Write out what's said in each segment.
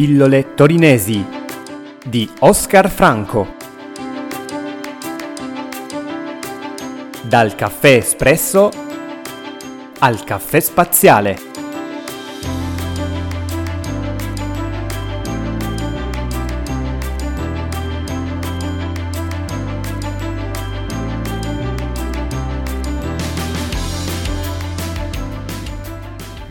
Pillole torinesi di Oscar Franco. Dal caffè espresso al caffè spaziale.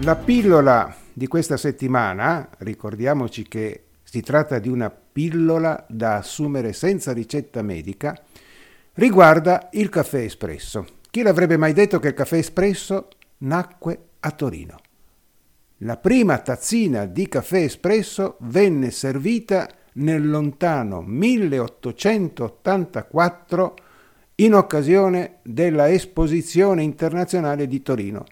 La pillola di questa settimana, ricordiamoci che si tratta di una pillola da assumere senza ricetta medica, riguarda il caffè espresso. Chi l'avrebbe mai detto che il caffè espresso nacque a Torino? La prima tazzina di caffè espresso venne servita nel lontano 1884 in occasione della Esposizione internazionale di Torino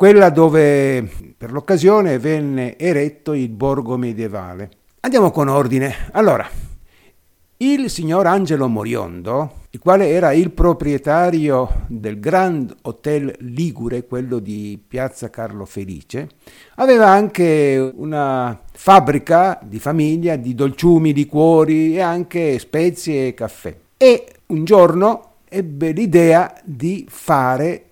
quella dove per l'occasione venne eretto il borgo medievale. Andiamo con ordine. Allora, il signor Angelo Moriondo, il quale era il proprietario del Grand Hotel Ligure, quello di Piazza Carlo Felice, aveva anche una fabbrica di famiglia di dolciumi, liquori e anche spezie e caffè. E un giorno ebbe l'idea di fare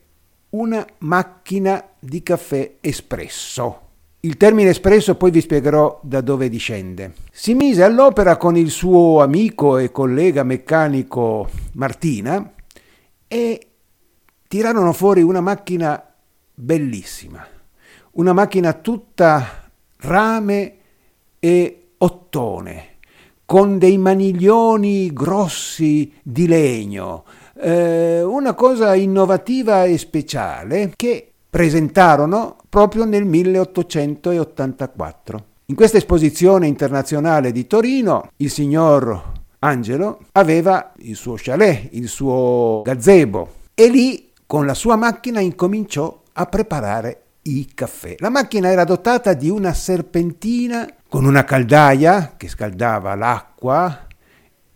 una macchina di caffè espresso. Il termine espresso poi vi spiegherò da dove discende. Si mise all'opera con il suo amico e collega meccanico Martina e tirarono fuori una macchina bellissima, una macchina tutta rame e ottone, con dei maniglioni grossi di legno, eh, una cosa innovativa e speciale che presentarono proprio nel 1884. In questa esposizione internazionale di Torino il signor Angelo aveva il suo chalet, il suo gazebo e lì con la sua macchina incominciò a preparare i caffè. La macchina era dotata di una serpentina con una caldaia che scaldava l'acqua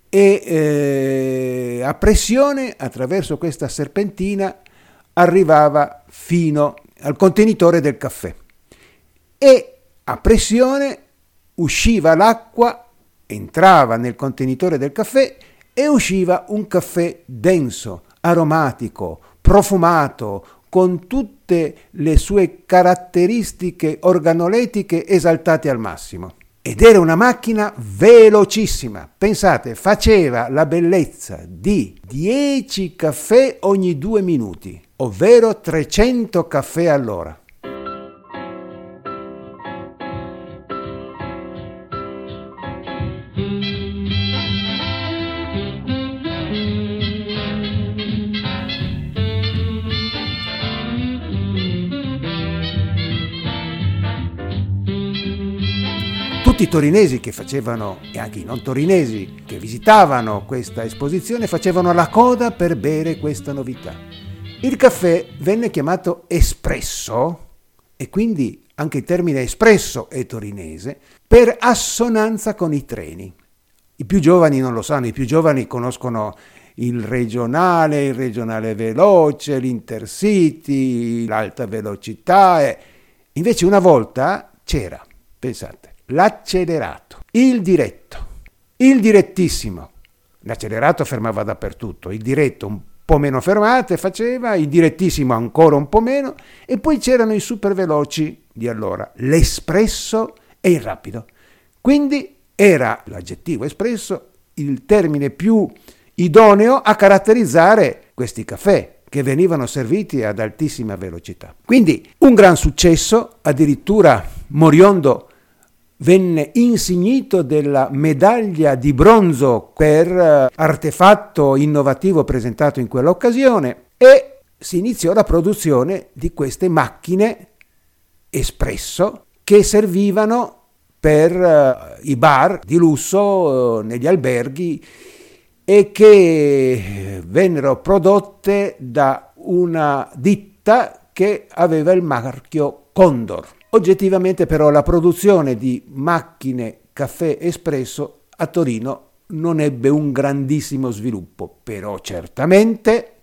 e eh, a pressione attraverso questa serpentina arrivava fino al contenitore del caffè e a pressione usciva l'acqua, entrava nel contenitore del caffè e usciva un caffè denso, aromatico, profumato, con tutte le sue caratteristiche organoletiche esaltate al massimo. Ed era una macchina velocissima. Pensate, faceva la bellezza di 10 caffè ogni due minuti, ovvero 300 caffè all'ora. Tutti i torinesi che facevano, e anche i non torinesi che visitavano questa esposizione, facevano la coda per bere questa novità. Il caffè venne chiamato espresso, e quindi anche il termine espresso è torinese, per assonanza con i treni. I più giovani non lo sanno, i più giovani conoscono il regionale, il regionale veloce, l'intercity, l'alta velocità. E... Invece una volta c'era, pensate, l'accelerato, il diretto, il direttissimo. L'accelerato fermava dappertutto, il diretto un po' meno fermate faceva, il direttissimo ancora un po' meno e poi c'erano i super veloci di allora, l'espresso e il rapido. Quindi era l'aggettivo espresso il termine più idoneo a caratterizzare questi caffè che venivano serviti ad altissima velocità. Quindi un gran successo, addirittura Moriondo venne insignito della medaglia di bronzo per eh, artefatto innovativo presentato in quell'occasione e si iniziò la produzione di queste macchine espresso che servivano per uh, i bar di lusso uh, negli alberghi e che vennero prodotte da una ditta che aveva il marchio Condor. Oggettivamente però la produzione di macchine caffè espresso a Torino non ebbe un grandissimo sviluppo, però certamente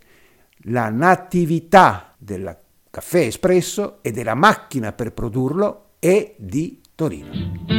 la natività del caffè espresso e della macchina per produrlo è di Torino.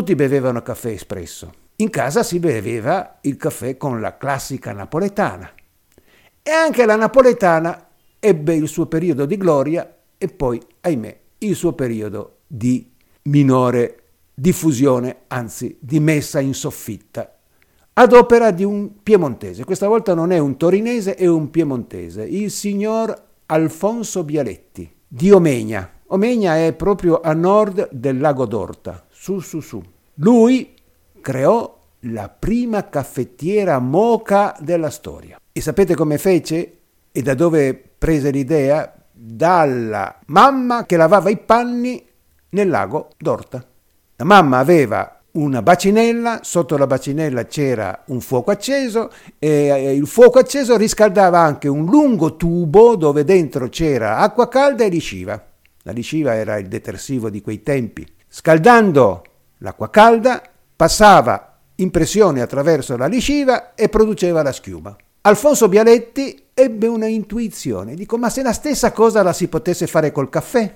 Tutti bevevano caffè espresso. In casa si beveva il caffè con la classica napoletana. E anche la napoletana ebbe il suo periodo di gloria e poi, ahimè, il suo periodo di minore diffusione, anzi di messa in soffitta, ad opera di un piemontese. Questa volta non è un torinese, è un piemontese, il signor Alfonso Bialetti di Omegna. Omegna è proprio a nord del lago d'Orta, su su su. Lui creò la prima caffettiera moca della storia. E sapete come fece e da dove prese l'idea? Dalla mamma che lavava i panni nel lago d'Orta. La mamma aveva una bacinella, sotto la bacinella c'era un fuoco acceso e il fuoco acceso riscaldava anche un lungo tubo dove dentro c'era acqua calda e lisciva. La lisciva era il detersivo di quei tempi. Scaldando l'acqua calda passava impressione attraverso la lisciva e produceva la schiuma. Alfonso Bialetti ebbe una intuizione, dico ma se la stessa cosa la si potesse fare col caffè?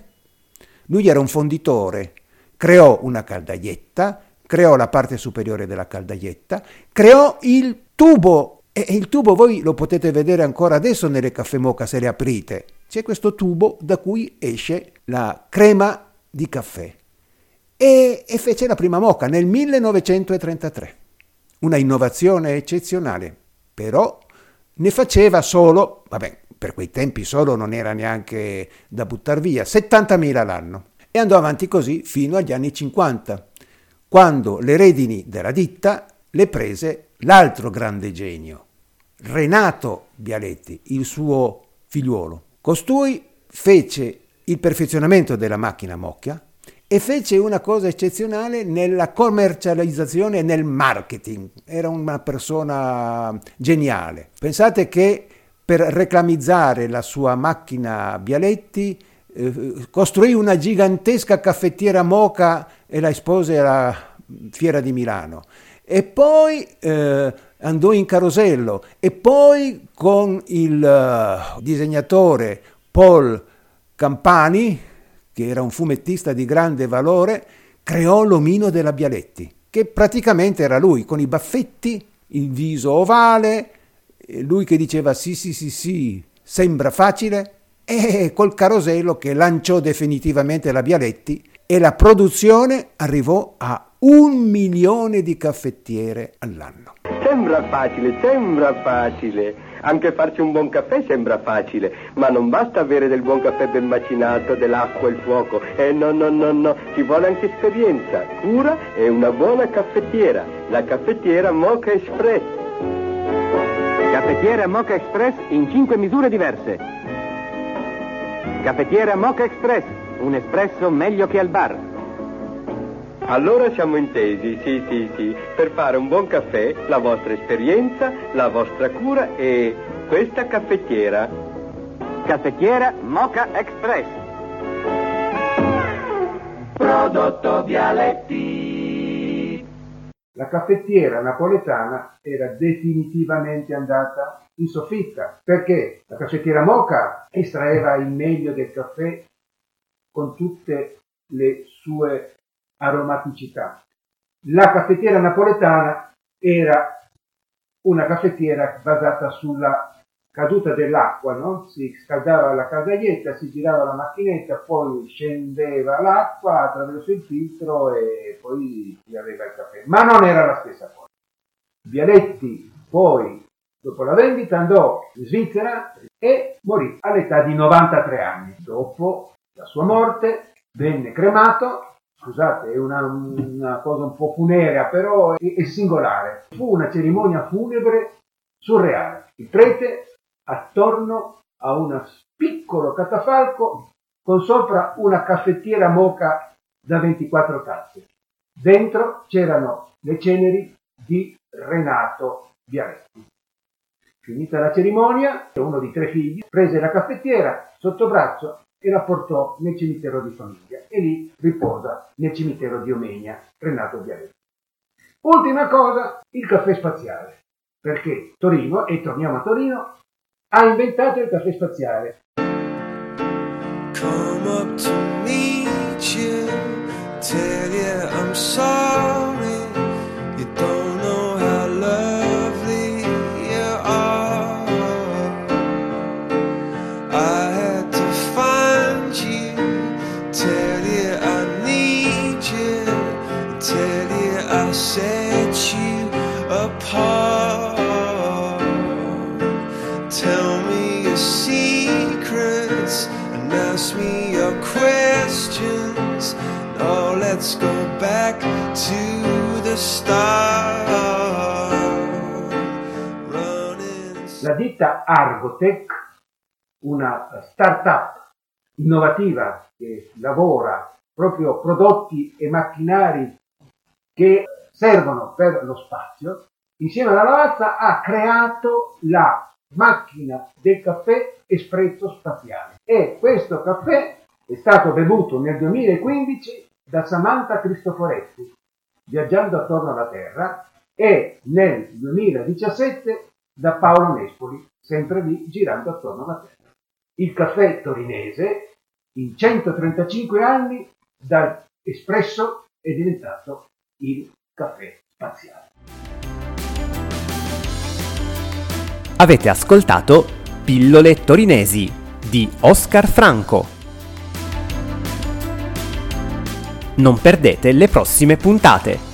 Lui era un fonditore, creò una caldaietta, creò la parte superiore della caldaietta, creò il tubo e il tubo voi lo potete vedere ancora adesso nelle caffè moca se le aprite. C'è questo tubo da cui esce la crema di caffè. E, e fece la prima moca nel 1933. Una innovazione eccezionale, però ne faceva solo, vabbè, per quei tempi solo non era neanche da buttare via, 70.000 l'anno. E andò avanti così fino agli anni 50, quando le redini della ditta le prese l'altro grande genio, Renato Bialetti, il suo figliuolo. Costui fece il perfezionamento della macchina Mocchia e fece una cosa eccezionale nella commercializzazione e nel marketing. Era una persona geniale. Pensate che per reclamizzare la sua macchina Bialetti eh, costruì una gigantesca caffettiera moca e la espose alla fiera di Milano. E poi eh, andò in carosello e poi con il uh, disegnatore Paul Campani, che era un fumettista di grande valore, creò l'omino della Bialetti, che praticamente era lui, con i baffetti, il viso ovale, lui che diceva sì sì sì sì, sembra facile, e col carosello che lanciò definitivamente la Bialetti e la produzione arrivò a un milione di caffettiere all'anno. Sembra facile, sembra facile. Anche farci un buon caffè sembra facile, ma non basta avere del buon caffè ben macinato, dell'acqua e il fuoco. Eh no, no, no, no, ci vuole anche esperienza, cura e una buona caffettiera. La caffettiera Mocha Express. Caffettiera Mocha Express in cinque misure diverse. Caffettiera Mocha Express, un espresso meglio che al bar. Allora siamo intesi, sì, sì, sì, per fare un buon caffè, la vostra esperienza, la vostra cura e questa caffettiera. Caffettiera Mocha Express. Prodotto Vialetti. La caffettiera napoletana era definitivamente andata in soffitta perché la caffettiera Mocha estraeva il meglio del caffè con tutte le sue aromaticità. La caffettiera napoletana era una caffettiera basata sulla caduta dell'acqua, no? si scaldava la caldaietta, si girava la macchinetta, poi scendeva l'acqua attraverso il filtro e poi si aveva il caffè. Ma non era la stessa cosa. Vialetti poi, dopo la vendita, andò in Svizzera e morì all'età di 93 anni. Dopo la sua morte venne cremato scusate, è una, una, cosa un po' funerea, però è, è, singolare. Fu una cerimonia funebre surreale. Il prete attorno a un piccolo catafalco con sopra una caffettiera moca da 24 tazze. Dentro c'erano le ceneri di Renato Biaretti. Finita la cerimonia, uno di tre figli prese la caffettiera sotto braccio e la portò nel cimitero di famiglia e lì riposa nel cimitero di Omegna, Renato Bialetti. Ultima cosa, il caffè spaziale, perché Torino, e torniamo a Torino, ha inventato il caffè spaziale. Come up to meet La ditta Argotech, una startup innovativa che lavora proprio prodotti e macchinari che servono per lo spazio, insieme alla lavazza ha creato la macchina del caffè espresso spaziale. E questo caffè è stato bevuto nel 2015 da Samantha Cristoforetti, viaggiando attorno alla Terra, e nel 2017 da Paolo Nespoli, sempre lì girando attorno alla Terra. Il caffè torinese, in 135 anni, dal espresso è diventato il caffè spaziale. Avete ascoltato Pillole torinesi di Oscar Franco. Non perdete le prossime puntate.